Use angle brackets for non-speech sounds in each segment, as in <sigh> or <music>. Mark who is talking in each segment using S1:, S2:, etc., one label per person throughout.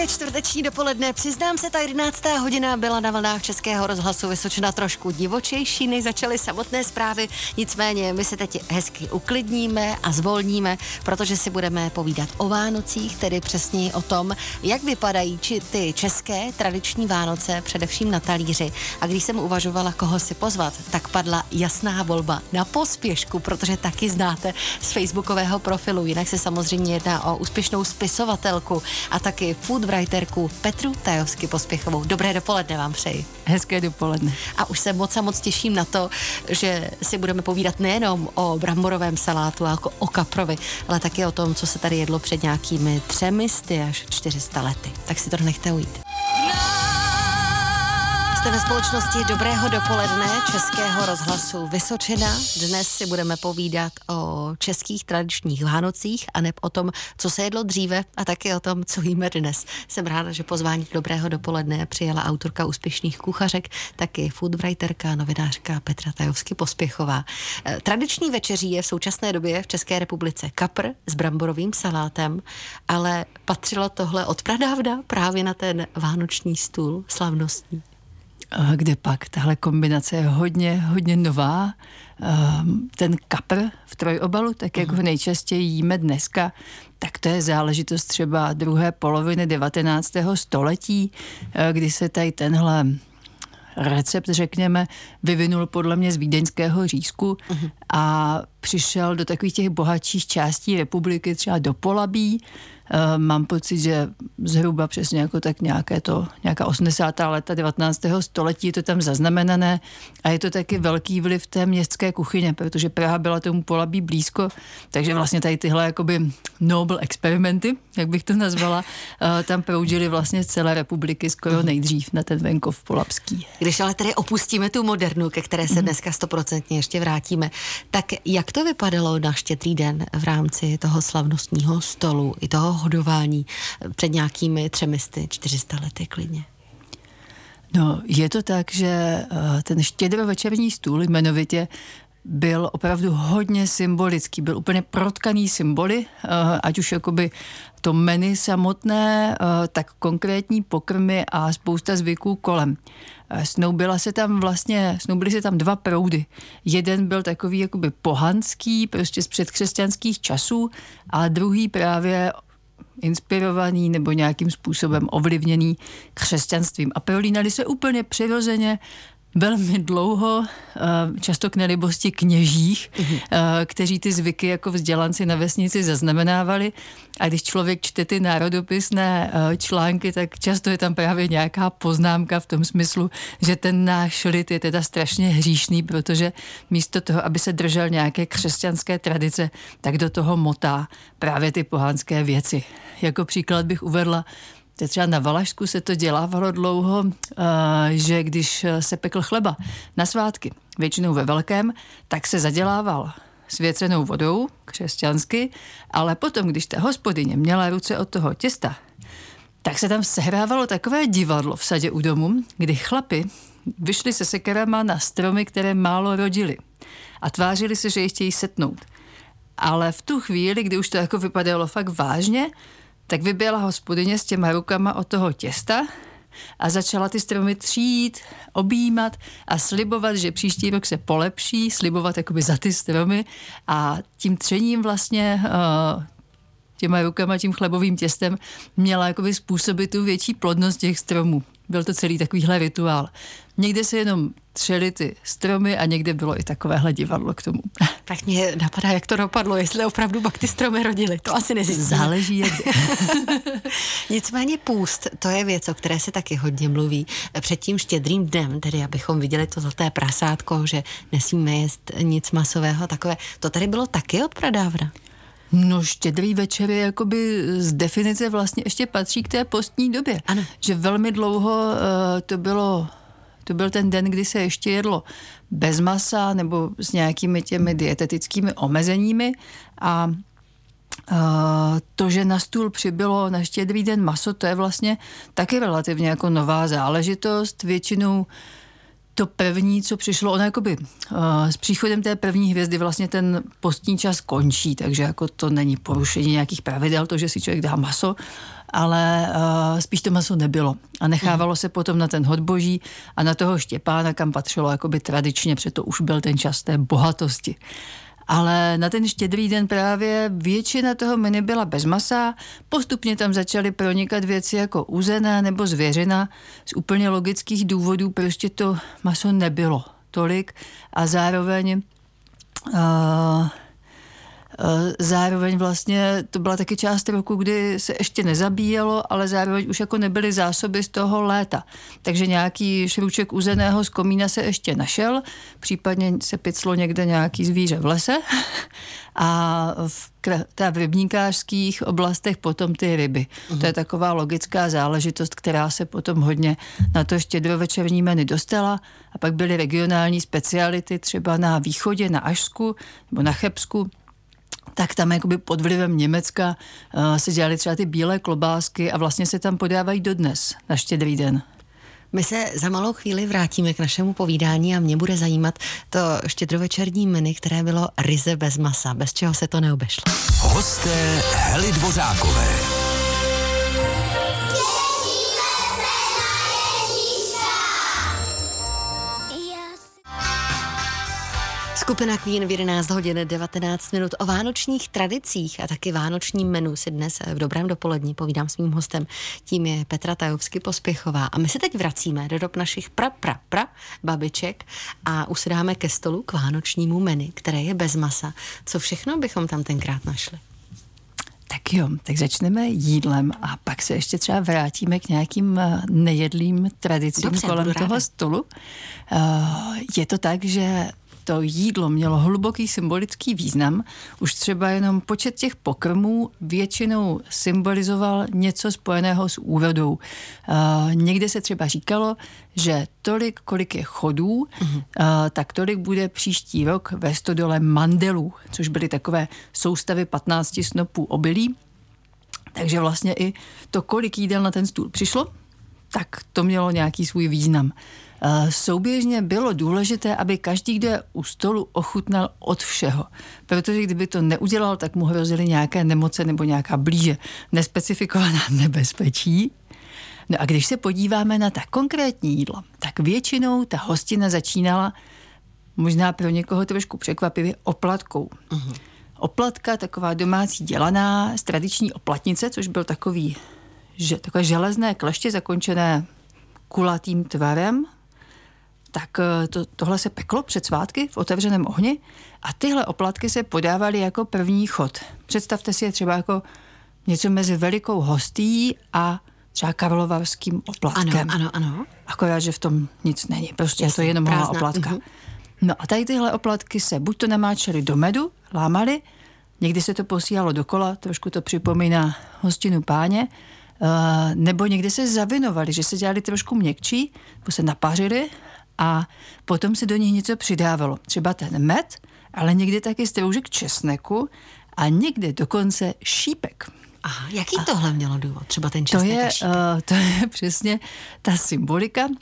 S1: Hezké čtvrteční dopoledne. Přiznám se, ta 11. hodina byla na vlnách Českého rozhlasu Vysočina trošku divočejší, než začaly samotné zprávy. Nicméně my se teď hezky uklidníme a zvolníme, protože si budeme povídat o Vánocích, tedy přesně o tom, jak vypadají či ty české tradiční Vánoce, především na talíři. A když jsem uvažovala, koho si pozvat, tak padla jasná volba na pospěšku, protože taky znáte z facebookového profilu. Jinak se samozřejmě jedná o úspěšnou spisovatelku a taky foodwriterku Petru Tajovsky Pospěchovou. Dobré dopoledne vám přeji.
S2: Hezké dopoledne.
S1: A už se moc a moc těším na to, že si budeme povídat nejenom o bramborovém salátu a jako o kaprovi, ale taky o tom, co se tady jedlo před nějakými třemi až 400 lety. Tak si to nechte ujít. Jste ve společnosti Dobrého dopoledne Českého rozhlasu Vysočina. Dnes si budeme povídat o českých tradičních Vánocích a ne o tom, co se jedlo dříve a taky o tom, co jíme dnes. Jsem ráda, že pozvání Dobrého dopoledne přijela autorka úspěšných kuchařek, taky foodwriterka, novinářka Petra Tajovsky Pospěchová. Eh, tradiční večeří je v současné době v České republice kapr s bramborovým salátem, ale patřilo tohle od pradávna právě na ten vánoční stůl slavnostní
S2: kde pak tahle kombinace je hodně, hodně nová. Ehm, ten kapr v trojobalu, tak jak ho mhm. nejčastěji jíme dneska, tak to je záležitost třeba druhé poloviny 19. století, eh, kdy se tady tenhle recept, řekněme, vyvinul podle mě z vídeňského řízku uh-huh. a přišel do takových těch bohatších částí republiky, třeba do Polabí, Eh, mám pocit, že zhruba přesně jako tak nějaké to, nějaká 80. leta 19. století je to tam zaznamenané a je to taky velký vliv té městské kuchyně, protože Praha byla tomu polabí blízko, takže vlastně tady tyhle jakoby noble experimenty, jak bych to nazvala, eh, tam proudili vlastně z celé republiky skoro mhm. nejdřív na ten venkov polabský.
S1: Když ale tedy opustíme tu modernu, ke které se mhm. dneska stoprocentně ještě vrátíme, tak jak to vypadalo na štětrý den v rámci toho slavnostního stolu i toho hodování před nějakými třemisty, 400 lety klidně?
S2: No, je to tak, že eh, ten štědrovečerní stůl jmenovitě byl opravdu hodně symbolický, byl úplně protkaný symboly, eh, ať už jakoby to menu samotné, eh, tak konkrétní pokrmy a spousta zvyků kolem. Snoubila se tam vlastně, snoubily se tam dva proudy. Jeden byl takový jakoby pohanský, prostě z předkřesťanských časů a druhý právě inspirovaný nebo nějakým způsobem ovlivněný křesťanstvím. A prolínali se úplně přirozeně velmi dlouho, eh, často k nelibosti kněžích, mm-hmm. kteří ty zvyky jako vzdělanci na vesnici zaznamenávali. A když člověk čte ty národopisné eh, články, tak často je tam právě nějaká poznámka v tom smyslu, že ten náš lid je teda strašně hříšný, protože místo toho, aby se držel nějaké křesťanské tradice, tak do toho motá právě ty pohánské věci. Jako příklad bych uvedla Třeba na Valašsku se to dělávalo dlouho, eh, že když se pekl chleba na svátky, většinou ve velkém, tak se zadělával svěcenou vodou, křesťansky, ale potom, když ta hospodyně měla ruce od toho těsta, tak se tam sehrávalo takové divadlo v sadě u domu, kdy chlapi vyšli se sekerama na stromy, které málo rodili a tvářili se, že je chtějí setnout. Ale v tu chvíli, kdy už to jako vypadalo fakt vážně, tak vyběla hospodyně s těma rukama od toho těsta a začala ty stromy třít, objímat a slibovat, že příští rok se polepší, slibovat jakoby za ty stromy a tím třením vlastně uh, těma rukama, tím chlebovým těstem měla jakoby způsobit tu větší plodnost těch stromů. Byl to celý takovýhle rituál. Někde se jenom třeli ty stromy a někde bylo i takovéhle divadlo k tomu. <laughs>
S1: Tak mě napadá, jak to dopadlo, jestli opravdu pak ty stromy rodily. To asi nezjistíme.
S2: Záleží, jak <laughs>
S1: Nicméně půst, to je věc, o které se taky hodně mluví. Před tím štědrým dnem, tedy abychom viděli to zlaté prasátko, že nesmíme jíst nic masového, takové. To tady bylo taky od pradávna.
S2: No štědrý večer je jakoby z definice vlastně ještě patří k té postní době.
S1: Ano.
S2: Že velmi dlouho uh, to bylo to byl ten den, kdy se ještě jedlo bez masa nebo s nějakými těmi dietetickými omezeními a uh, to, že na stůl přibylo na štědrý den maso, to je vlastně taky relativně jako nová záležitost. Většinou to první, co přišlo, ono jakoby uh, s příchodem té první hvězdy vlastně ten postní čas končí, takže jako to není porušení nějakých pravidel, to, že si člověk dá maso, ale uh, spíš to maso nebylo. A nechávalo se potom na ten hodboží a na toho Štěpána, kam patřilo jakoby tradičně, protože to už byl ten čas té bohatosti. Ale na ten štědrý den právě většina toho menu byla bez masa, postupně tam začaly pronikat věci jako uzená nebo zvěřina. Z úplně logických důvodů prostě to maso nebylo tolik a zároveň uh, zároveň vlastně to byla taky část roku, kdy se ještě nezabíjelo, ale zároveň už jako nebyly zásoby z toho léta. Takže nějaký šruček uzeného z komína se ještě našel, případně se piclo někde nějaký zvíře v lese <laughs> a v v rybníkářských oblastech potom ty ryby. Uh-huh. To je taková logická záležitost, která se potom hodně na to štědrovečerní menu dostala. A pak byly regionální speciality třeba na východě, na Ašsku nebo na Chebsku, tak tam jakoby pod vlivem Německa uh, se dělaly třeba ty bílé klobásky a vlastně se tam podávají dodnes na štědrý den.
S1: My se za malou chvíli vrátíme k našemu povídání a mě bude zajímat to štědrovečerní menu, které bylo ryze bez masa, bez čeho se to neobešlo. Hosté Hely Dvořákové. Skupina Queen v 11 hodin 19 minut o vánočních tradicích a taky vánočním menu si dnes v dobrém dopolední povídám s mým hostem. Tím je Petra Tajovsky Pospěchová. A my se teď vracíme do dob našich pra, pra, pra babiček a usedáme ke stolu k vánočnímu menu, které je bez masa. Co všechno bychom tam tenkrát našli?
S2: Tak jo, tak začneme jídlem a pak se ještě třeba vrátíme k nějakým eh, nejedlým tradicím Dobře, kolem toho stolu. Uh, je to tak, že to jídlo mělo hluboký symbolický význam. Už třeba jenom počet těch pokrmů většinou symbolizoval něco spojeného s úrodou. Uh, někde se třeba říkalo, že tolik, kolik je chodů, uh-huh. uh, tak tolik bude příští rok ve stodole mandelů, což byly takové soustavy 15 snopů obilí. Takže vlastně i to, kolik jídel na ten stůl přišlo, tak to mělo nějaký svůj význam. Eh, souběžně bylo důležité, aby každý, kdo je u stolu, ochutnal od všeho. Protože kdyby to neudělal, tak mu hrozily nějaké nemoce nebo nějaká blíže nespecifikovaná <laughs> nebezpečí. No a když se podíváme na ta konkrétní jídlo, tak většinou ta hostina začínala možná pro někoho trošku překvapivě oplatkou. Uh-huh. Oplatka, taková domácí dělaná z tradiční oplatnice, což byl takový, že, takové železné kleště zakončené kulatým tvarem, tak eh, to, tohle se peklo před svátky v otevřeném ohni a tyhle oplatky se podávaly jako první chod. Představte si je třeba jako něco mezi velikou hostí a třeba karlovarským oplatkem.
S1: Ano, ano, ano.
S2: Akorát, že v tom nic není, prostě Jasně, je to jenom malá oplatka. Uh-huh. No a tady tyhle oplatky se buď to namáčely do medu, lámaly, někdy se to posílalo dokola, trošku to připomíná hostinu páně, uh, nebo někdy se zavinovali, že se dělali trošku měkčí, nebo se napařili a potom se do nich něco přidávalo. Třeba ten med, ale někdy taky stroužek česneku a někdy dokonce šípek.
S1: Aha, jaký a tohle mělo důvod? Třeba ten česnek
S2: to je, uh, to je přesně ta symbolika. Uh,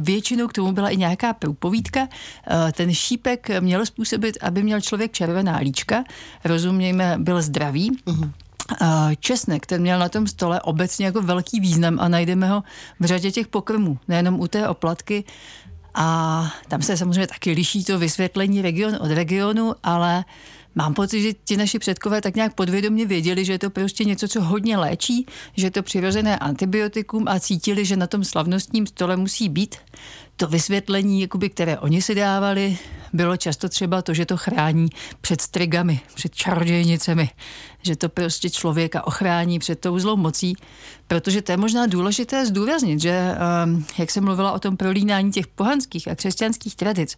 S2: většinou k tomu byla i nějaká průpovídka. Uh, ten šípek měl způsobit, aby měl člověk červená líčka. Rozumějme, byl zdravý. Uh-huh. Česnek, ten měl na tom stole obecně jako velký význam a najdeme ho v řadě těch pokrmů, nejenom u té oplatky, a tam se samozřejmě taky liší to vysvětlení region od regionu, ale Mám pocit, že ti naši předkové tak nějak podvědomě věděli, že je to prostě něco, co hodně léčí, že je to přirozené antibiotikum a cítili, že na tom slavnostním stole musí být. To vysvětlení, jakoby, které oni si dávali, bylo často třeba to, že to chrání před strigami, před čarodějnicemi, že to prostě člověka ochrání před tou zlou mocí, protože to je možná důležité zdůraznit, že ehm, jak jsem mluvila o tom prolínání těch pohanských a křesťanských tradic,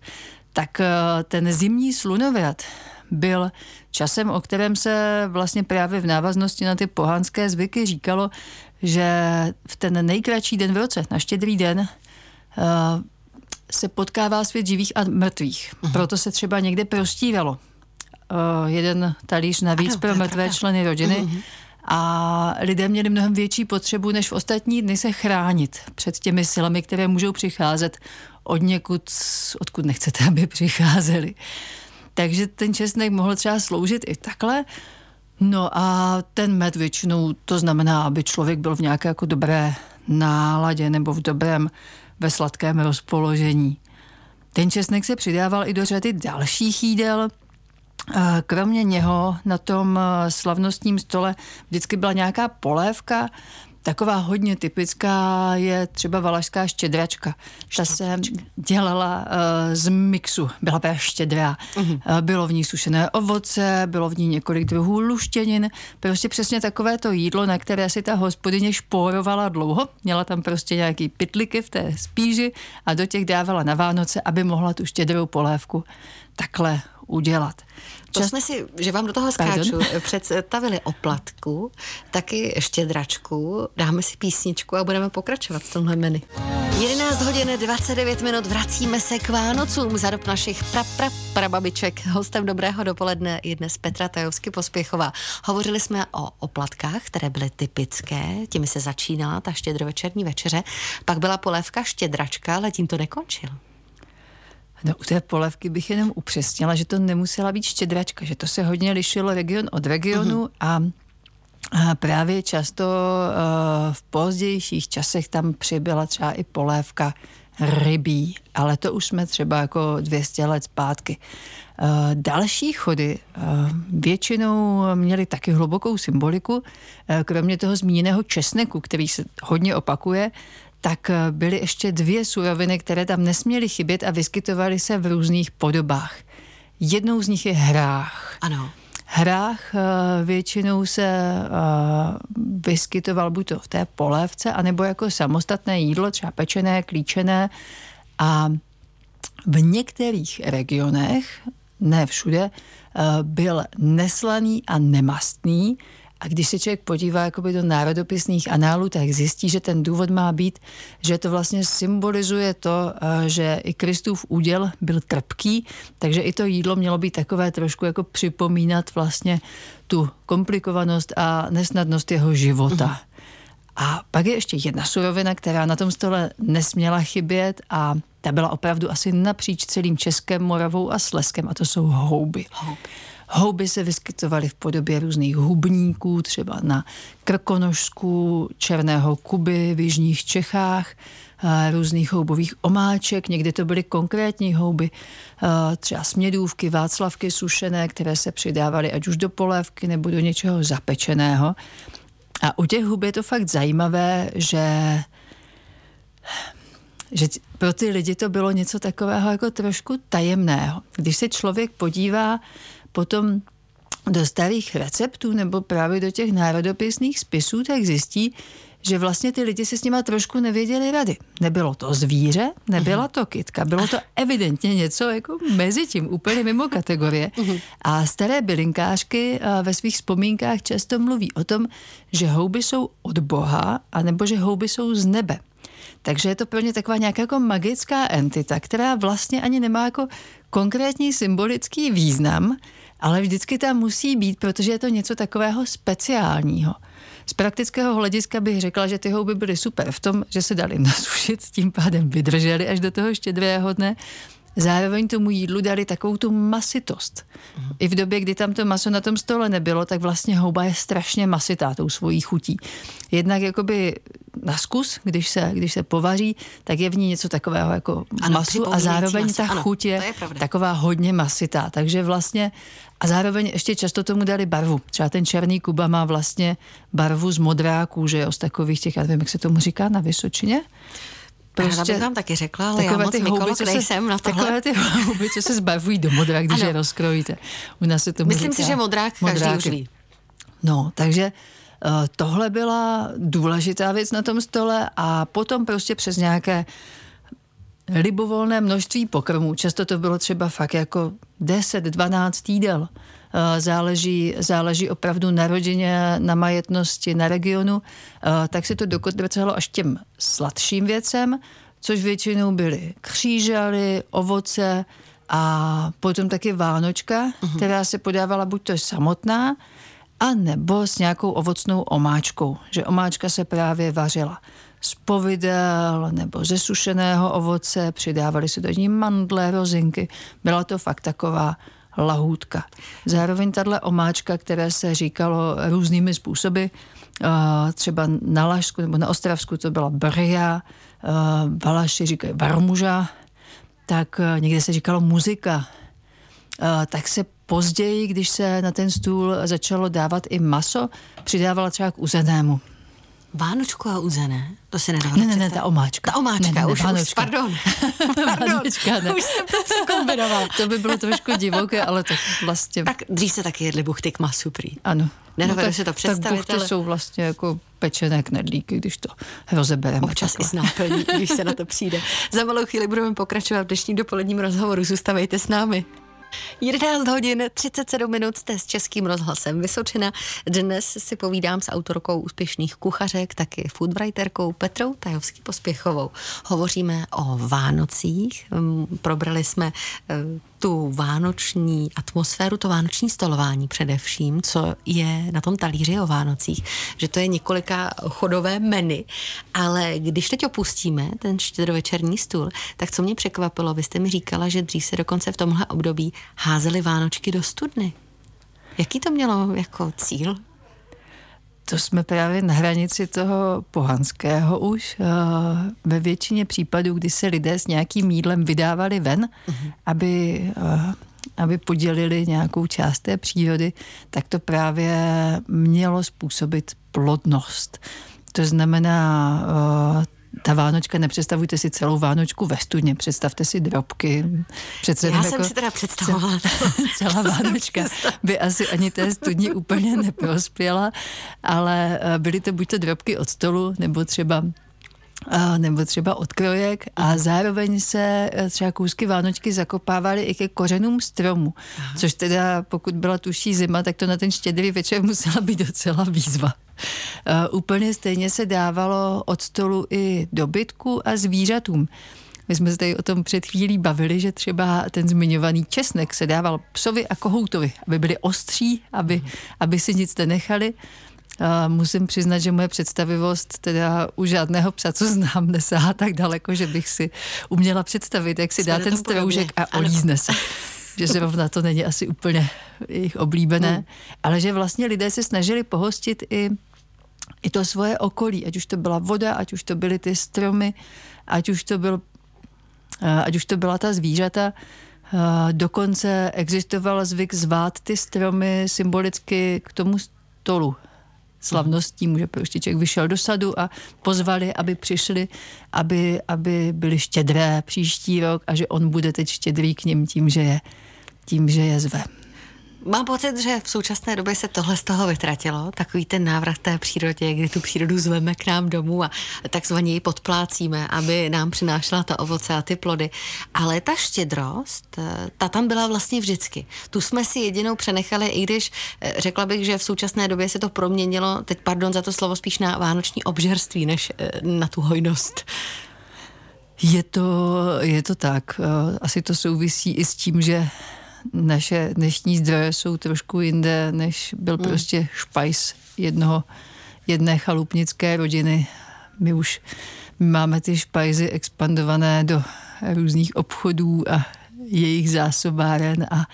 S2: tak eh, ten zimní slunovrat byl časem, o kterém se vlastně právě v návaznosti na ty pohanské zvyky říkalo, že v ten nejkratší den v roce, na štědrý den, eh, se potkává svět živých a mrtvých. Uh-huh. Proto se třeba někde prostíralo uh, jeden talíř navíc ano, pro mrtvé pravda. členy rodiny. Uh-huh. a lidé měli mnohem větší potřebu než v ostatní dny se chránit před těmi silami, které můžou přicházet od někud, odkud nechcete, <laughs> aby přicházeli. Takže ten česnek mohl třeba sloužit i takhle. No a ten med většinou to znamená, aby člověk byl v nějaké jako dobré náladě nebo v dobrém, ve sladkém rozpoložení. Ten česnek se přidával i do řady dalších jídel, Kromě něho na tom slavnostním stole vždycky byla nějaká polévka, Taková hodně typická je třeba valašská štědračka. Ta se dělala uh, z mixu, byla právě štědrá. Uh-huh. Uh, bylo v ní sušené ovoce, bylo v ní několik druhů luštěnin, prostě přesně takové to jídlo, na které si ta hospodyně špórovala dlouho. Měla tam prostě nějaký pitliky v té spíži a do těch dávala na Vánoce, aby mohla tu štědrou polévku takhle udělat.
S1: To Čas... jsme si, že vám do toho skáču, Pardon? představili oplatku, taky štědračku, dáme si písničku a budeme pokračovat v tomhle menu. 11 hodin 29 minut, vracíme se k Vánocům za dob našich pra, pra, prababiček. Hostem dobrého dopoledne je dnes Petra Tajovsky Pospěchová. Hovořili jsme o oplatkách, které byly typické, těmi se začínala ta štědrovečerní večeře, pak byla polévka štědračka, ale tím to nekončil.
S2: No u té polévky bych jenom upřesnila, že to nemusela být štědračka, že to se hodně lišilo region od regionu uh-huh. a a právě často uh, v pozdějších časech tam přibyla třeba i polévka rybí, ale to už jsme třeba jako 200 let zpátky. Uh, další chody uh, většinou měly taky hlubokou symboliku, kromě toho zmíněného česneku, který se hodně opakuje, tak eh, byly ještě dvě suroviny, které tam nesměly chybět a vyskytovaly se v různých podobách. Jednou z nich je hrách.
S1: Ano.
S2: Hrách eh, většinou se eh, vyskytoval buď to v té polévce, anebo jako samostatné jídlo, třeba pečené, klíčené. A v některých regionech, ne všude, byl neslaný a nemastný, a když se člověk podívá jakoby do národopisných análů, tak zjistí, že ten důvod má být, že to vlastně symbolizuje to, eh, že i Kristův úděl byl trpký, takže i to jídlo mělo být takové trošku jako připomínat vlastně tu komplikovanost a nesnadnost jeho života. Uh-huh. A pak je ještě jedna surovina, která na tom stole nesměla chybět a ta byla opravdu asi napříč celým Českem, Moravou a Sleskem a to jsou houby.
S1: houby.
S2: Houby se vyskytovaly v podobě různých hubníků, třeba na Krkonožsku, Černého Kuby v jižních Čechách, různých houbových omáček, někdy to byly konkrétní houby, třeba smědůvky, václavky sušené, které se přidávaly ať už do polévky nebo do něčeho zapečeného. A u těch hub je to fakt zajímavé, že že pro ty lidi to bylo něco takového jako trošku tajemného. Když se člověk podívá potom do starých receptů nebo právě do těch národopisných spisů, tak zjistí, že vlastně ty lidi si s nima trošku nevěděli rady. Nebylo to zvíře, nebyla to kytka, bylo to evidentně něco jako mezi tím, úplně mimo kategorie. A staré bylinkářky ve svých vzpomínkách často mluví o tom, že houby jsou od Boha, anebo že houby jsou z nebe. Takže je to pro ně taková nějaká jako magická entita, která vlastně ani nemá jako konkrétní symbolický význam, ale vždycky tam musí být, protože je to něco takového speciálního. Z praktického hlediska bych řekla, že ty houby byly super v tom, že se dali <laughs> nasušit, tím pádem vydrželi až do toho štědrého dne zároveň tomu jídlu dali takovou tu masitost. Mm. I v době, kdy tam to maso na tom stole nebylo, tak vlastně houba je strašně masitá tou svojí chutí. Jednak jakoby na zkus, když se, když se povaří, tak je v ní něco takového jako ano, masu a zároveň maso. ta ano, chuť je, je taková hodně masitá. Takže vlastně a zároveň ještě často tomu dali barvu. Třeba ten černý Kuba má vlastně barvu z modráků, že jo, z takových těch, já nevím, jak se tomu říká na Vysočině.
S1: Prostě Ráda bych vám taky řekla, ale já moc ty houby, co nejsem se, na tohle.
S2: Takové ty <laughs> houby, co se zbarvují do modra, když ano. je rozkrojíte.
S1: U nás se tomu Myslím říká, si, že modrák modráky. každý už ví.
S2: No, takže tohle byla důležitá věc na tom stole a potom prostě přes nějaké libovolné množství pokrmů, často to bylo třeba fakt jako 10-12 jídel, Eh, záleží, záleží opravdu na rodině, na majetnosti, na regionu, eh, tak se to dokotrcelo až těm sladším věcem, což většinou byly křížaly, ovoce a potom taky vánočka, uh-huh. která se podávala buď to samotná, a nebo s nějakou ovocnou omáčkou, že omáčka se právě vařila z povidel nebo ze sušeného ovoce, přidávali se do ní mandle, rozinky. Byla to fakt taková lahůdka. Zároveň tahle omáčka, které se říkalo různými způsoby, třeba na Lašsku nebo na Ostravsku to byla bria, Valaši říkají varmuža, tak někde se říkalo muzika. Tak se později, když se na ten stůl začalo dávat i maso, přidávala třeba k uzenému.
S1: Vánočku a uzené? To se nedá
S2: Ne, ne, ne, ta omáčka.
S1: Ta omáčka,
S2: ne, ne,
S1: už,
S2: vánočka.
S1: už, pardon. <laughs> pardon.
S2: Vánočka, ne.
S1: Už jsem to překombinovala.
S2: to by bylo trošku divoké, ale to vlastně...
S1: Tak dřív se taky jedli buchty k masu prý.
S2: Ano.
S1: Nedovedu
S2: tak,
S1: si to představit,
S2: Tak buchty
S1: ale-
S2: jsou vlastně jako pečené knedlíky, když to rozebereme.
S1: Občas
S2: takhle.
S1: i s náplní, když se na to přijde. Za malou chvíli budeme pokračovat v dnešním dopoledním rozhovoru. Zůstavejte s námi. 11 hodin 37 minut jste s Českým rozhlasem Vysočina. Dnes si povídám s autorkou úspěšných kuchařek, taky foodwriterkou Petrou Tajovský Pospěchovou. Hovoříme o Vánocích, Mm, probrali jsme eh, tu vánoční atmosféru, to vánoční stolování především, co je na tom talíři o Vánocích, že to je několika chodové menu, ale když teď opustíme ten štědrovečerní stůl, tak co mě překvapilo, vy jste mi říkala, že dřív se dokonce v tomhle období házely Vánočky do studny. Jaký to mělo jako cíl?
S2: To jsme právě na hranici toho pohanského už. Eh, Ve většině případů, kdy se lidé s nějakým jídlem vydávali ven, aby, eh, aby podělili nějakou část té přírody, tak to právě mělo způsobit plodnost. To znamená, eh, ta Vánočka, nepředstavujte si celou Vánočku ve studně, představte si drobky. Přece
S1: Já jsem si teda představovala <laughs>
S2: celá <laughs> Vánočka by asi ani té studni úplně neprospěla, ale eh, byly to buď to drobky od stolu, nebo třeba nebo třeba od krojek a zároveň se eh, třeba kousky vánočky zakopávaly i ke kořenům stromu, což teda pokud byla tuší zima, tak to na ten štědrý večer <laughs> musela být docela výzva. Uh, úplně stejně se dávalo od stolu i dobytku a zvířatům. My jsme se tady o tom před chvílí bavili, že třeba ten zmiňovaný česnek se dával psovi a kohoutovi, aby byli ostří, aby, aby si nic nenechali. A musím přiznat, že moje představivost teda u žádného psa, co znám, nesahá tak daleko, že bych si uměla představit, jak si
S1: Jsme
S2: dá ten stroužek a olízne se. že zrovna to není asi úplně jejich oblíbené,
S1: Hmm.
S2: ale že vlastně lidé se snažili pohostit i i to svoje okolí, ať už to byla voda, ať už to byly ty stromy, ať už to byl ať už to byla ta zvířata, dokonce existoval zvyk zvát ty stromy symbolicky k tomu stolu slavností, že prostě člověk vyšel do sadu a pozvali, aby přišli, aby, aby byli štědré příští rok a že on bude teď štědrý k ním tím, že je, tím, že je zve.
S1: Mám pocit, že v současné době se tohle z toho vytratilo, takový ten návrat té přírodě, kdy tu přírodu zveme k nám domů a takzvaně ji podplácíme, aby nám přinášela ta ovoce a ty plody. Ale ta štědrost, eh, ta tam byla vlastně vždycky. Tu jsme si jedinou přenechali, i když eh, řekla bych, že v současné době se to proměnilo, teď pardon za to slovo, spíš na vánoční obžerství, než eh, na tu hojnost.
S2: Je to, je to tak. Asi to souvisí i s tím, že naše dnešní zdroje jsou trošku jinde, než byl
S1: Hmm.
S2: prostě špajs jednoho, jedné chalupnické rodiny. My už máme ty špajzy expandované do různých obchodů a jejich zásobáren a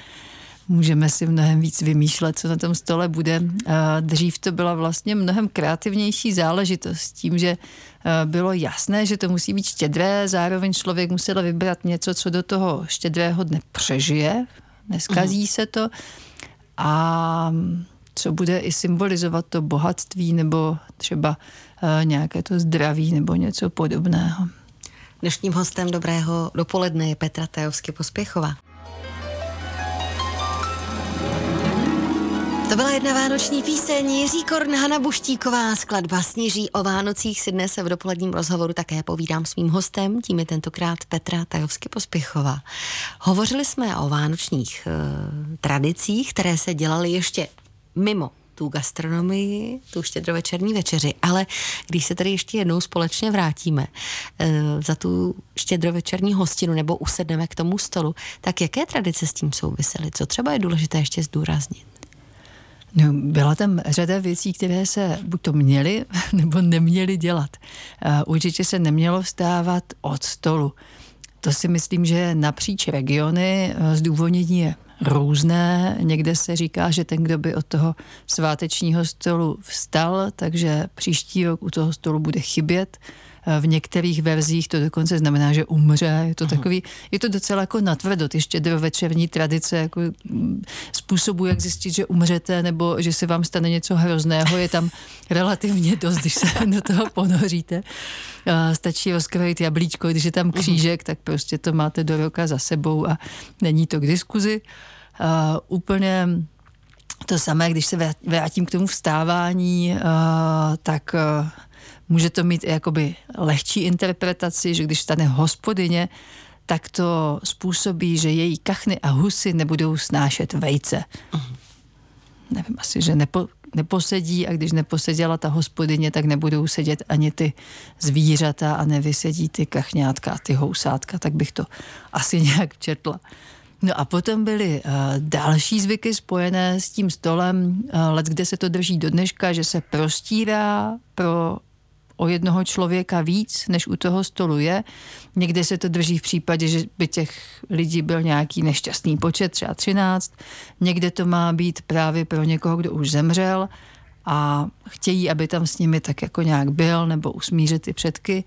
S2: můžeme si mnohem víc vymýšlet, co na tom stole bude. Dřív to byla vlastně mnohem kreativnější záležitost tím, že bylo jasné, že to musí být štědré, zároveň člověk musel vybrat něco, co do toho štědrého dne přežije, neskazí se to a co bude i symbolizovat to bohatství nebo třeba eh, nějaké to zdraví nebo něco podobného.
S1: Dnešním hostem dobrého dopoledne je Petra Tajovsky Pospěchová. To byla jedna vánoční píseň Jiří Korn, Hana Buštíková, skladba Sněží o Vánocích si dnes v dopoledním rozhovoru také povídám s mým hostem, tím je tentokrát Petra Tajovsky Pospěchová. Hovořili jsme o vánočních e, tradicích, které se dělaly ještě mimo tu gastronomii, tu štědrovečerní večeři, ale když se tady ještě jednou společně vrátíme e, za tu štědrovečerní hostinu nebo usedneme k tomu stolu, tak jaké tradice s tím souvisely? Co třeba je důležité ještě zdůraznit?
S2: No, byla tam řada věcí, které se buď to měly, <laughs> nebo neměly dělat. Určitě se nemělo vstávat od stolu. To si myslím, že napříč regiony zdůvodnění je různé. Někde se říká, že ten, kdo by od toho svátečního stolu vstal, takže příští rok u toho stolu bude chybět. V některých verzích to dokonce znamená, že umře. Je to takový, je to docela jako natvrdo, ještě do večerní tradice, jako mm, způsobu, jak zjistit, že umřete, nebo že se vám stane něco hrozného, je tam relativně dost, když se do toho ponoříte. Stačí rozkrojit jablíčko, když je tam křížek, tak prostě to máte do roka za sebou a není to k diskuzi. Uh, úplně to samé, když se vrátím k tomu vstávání, uh, tak uh, může to mít i jakoby lehčí interpretaci, že když stane hospodyně, tak to způsobí, že její kachny a husy nebudou snášet vejce. Uh-huh. Nevím, asi, že nepo, neposedí a když neposeděla ta hospodyně, tak nebudou sedět ani ty zvířata a nevysedí ty kachňátka a ty housátka, tak bych to asi <laughs> nějak četla. No a potom byly uh, další zvyky spojené s tím stolem, uh, let, kde se to drží do dneška, že se prostírá pro o jednoho člověka víc, než u toho stolu je. Někde se to drží v případě, že by těch lidí byl nějaký nešťastný počet, třeba 13. Někde to má být právě pro někoho, kdo už zemřel a chtějí, aby tam s nimi tak jako nějak byl nebo usmířit ty předky.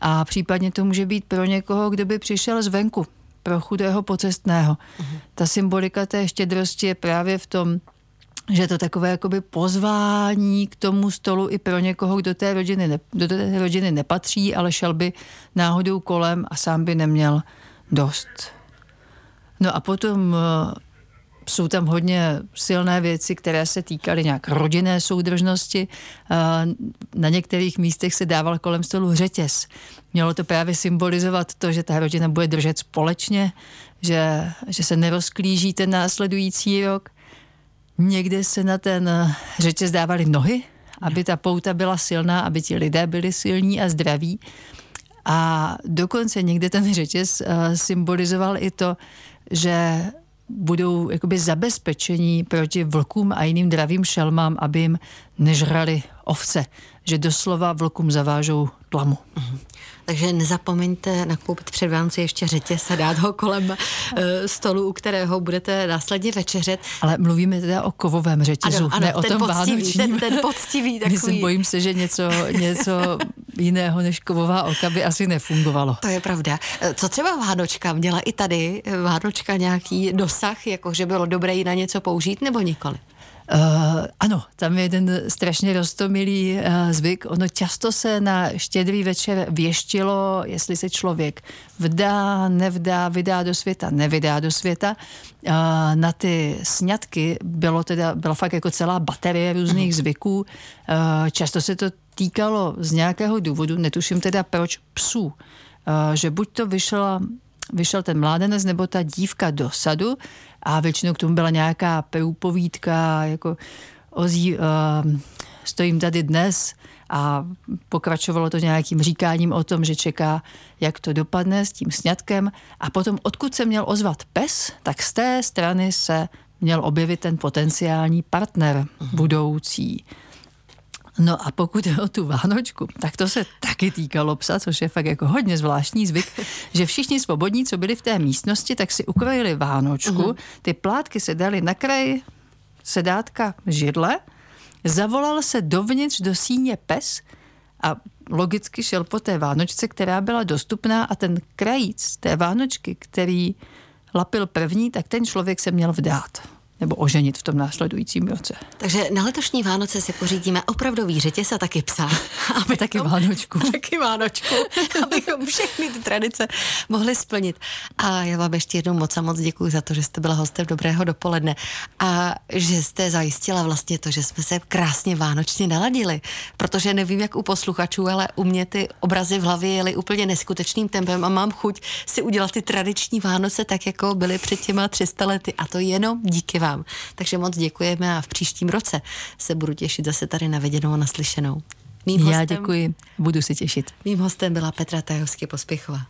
S2: A případně to může být pro někoho, kdo by přišel zvenku, pro chudého pocestného. Uh-huh. Ta symbolika té štědrosti je právě v tom, že je to takové jakoby pozvání k tomu stolu i pro někoho, kdo té rodiny, ne, do té rodiny nepatří, ale šel by náhodou kolem a sám by neměl dost. No a potom eh, jsou tam hodně silné věci, které se týkaly nějak rodinné soudržnosti. Eh, na některých místech se dával kolem stolu řetěz. Mělo to právě symbolizovat to, že ta rodina bude držet společně, že, že se nerozklíží ten následující rok. Někde se na ten řetěz dávaly nohy, aby ta pouta byla silná, aby ti lidé byli silní a zdraví. A dokonce někde ten řetěz eh, symbolizoval i to, že budou jakoby zabezpečení proti vlkům a jiným dravým šelmám, aby jim nežrali ovce. Že doslova vlkům zavážou tlamu. Uh-huh.
S1: Takže nezapomeňte nakoupit před Vánoci ještě řetěz a dát ho kolem uh, stolu, u kterého budete následně večeřet.
S2: Ale mluvíme teda o kovovém řetězu, ano, ano, ne o tom poctivý, vánočním.
S1: Ten, ten poctivý <laughs> takový.
S2: Myslím, bojím se, že něco, něco jiného než kovová oka by asi nefungovalo.
S1: To je pravda. Eh, co třeba Vánočka? Měla i tady Vánočka nějaký dosah, jako že bylo dobré ji na něco použít nebo nikoli?
S2: Uh, ano, tam je jeden strašně rostomilý uh, zvyk. Ono často se na štědrý večer věštilo, jestli se člověk vdá, nevdá, vydá do světa, nevydá do světa. Uh, na ty sňatky bylo teda, byla fakt jako celá baterie různých uh-huh. zvyků. Uh, často se to týkalo z nějakého důvodu, netuším teda proč, psů. Uh, že buď to vyšla vyšel ten mládenec nebo ta dívka do sadu a většinou k tomu byla nějaká průpovídka, jako ozí, uh, stojím tady dnes a pokračovalo to nějakým říkáním o tom, že čeká, jak to dopadne s tím sňatkem a potom odkud se měl ozvat pes, tak z té strany se měl objevit ten potenciální partner budoucí. No a pokud je o tu Vánočku, tak to se taky týkalo psa, což je fakt jako hodně zvláštní zvyk, že všichni svobodní, co byli v té místnosti, tak si ukrojili Vánočku, uh-huh. ty plátky se dali na kraj sedátka židle, zavolal se dovnitř do síně pes a logicky šel po té Vánočce, která byla dostupná a ten krajíc té Vánočky, který lapil první, tak ten člověk se měl vdát nebo oženit v tom následujícím roce.
S1: Takže na letošní Vánoce si pořídíme opravdový řetěz a taky psa. <laughs>
S2: Aby taky Vánočku.
S1: taky Vánočku, <laughs> abychom všechny ty tradice mohli splnit. A já vám ještě jednou moc a moc děkuji za to, že jste byla hostem Dobrého dopoledne a že jste zajistila vlastně to, že jsme se krásně vánočně naladili, protože nevím, jak u posluchačů, ale u mě ty obrazy v hlavě jeli úplně neskutečným tempem a mám chuť si udělat ty tradiční Vánoce tak, jako byly před těma 300 lety a to jenom díky vám vám. Takže moc děkujeme a v příštím roce se budu těšit zase tady na viděnou a naslyšenou.
S2: Mým Já hostem, děkuji, budu se těšit.
S1: Mým hostem byla Petra Tajovsky Pospěchová.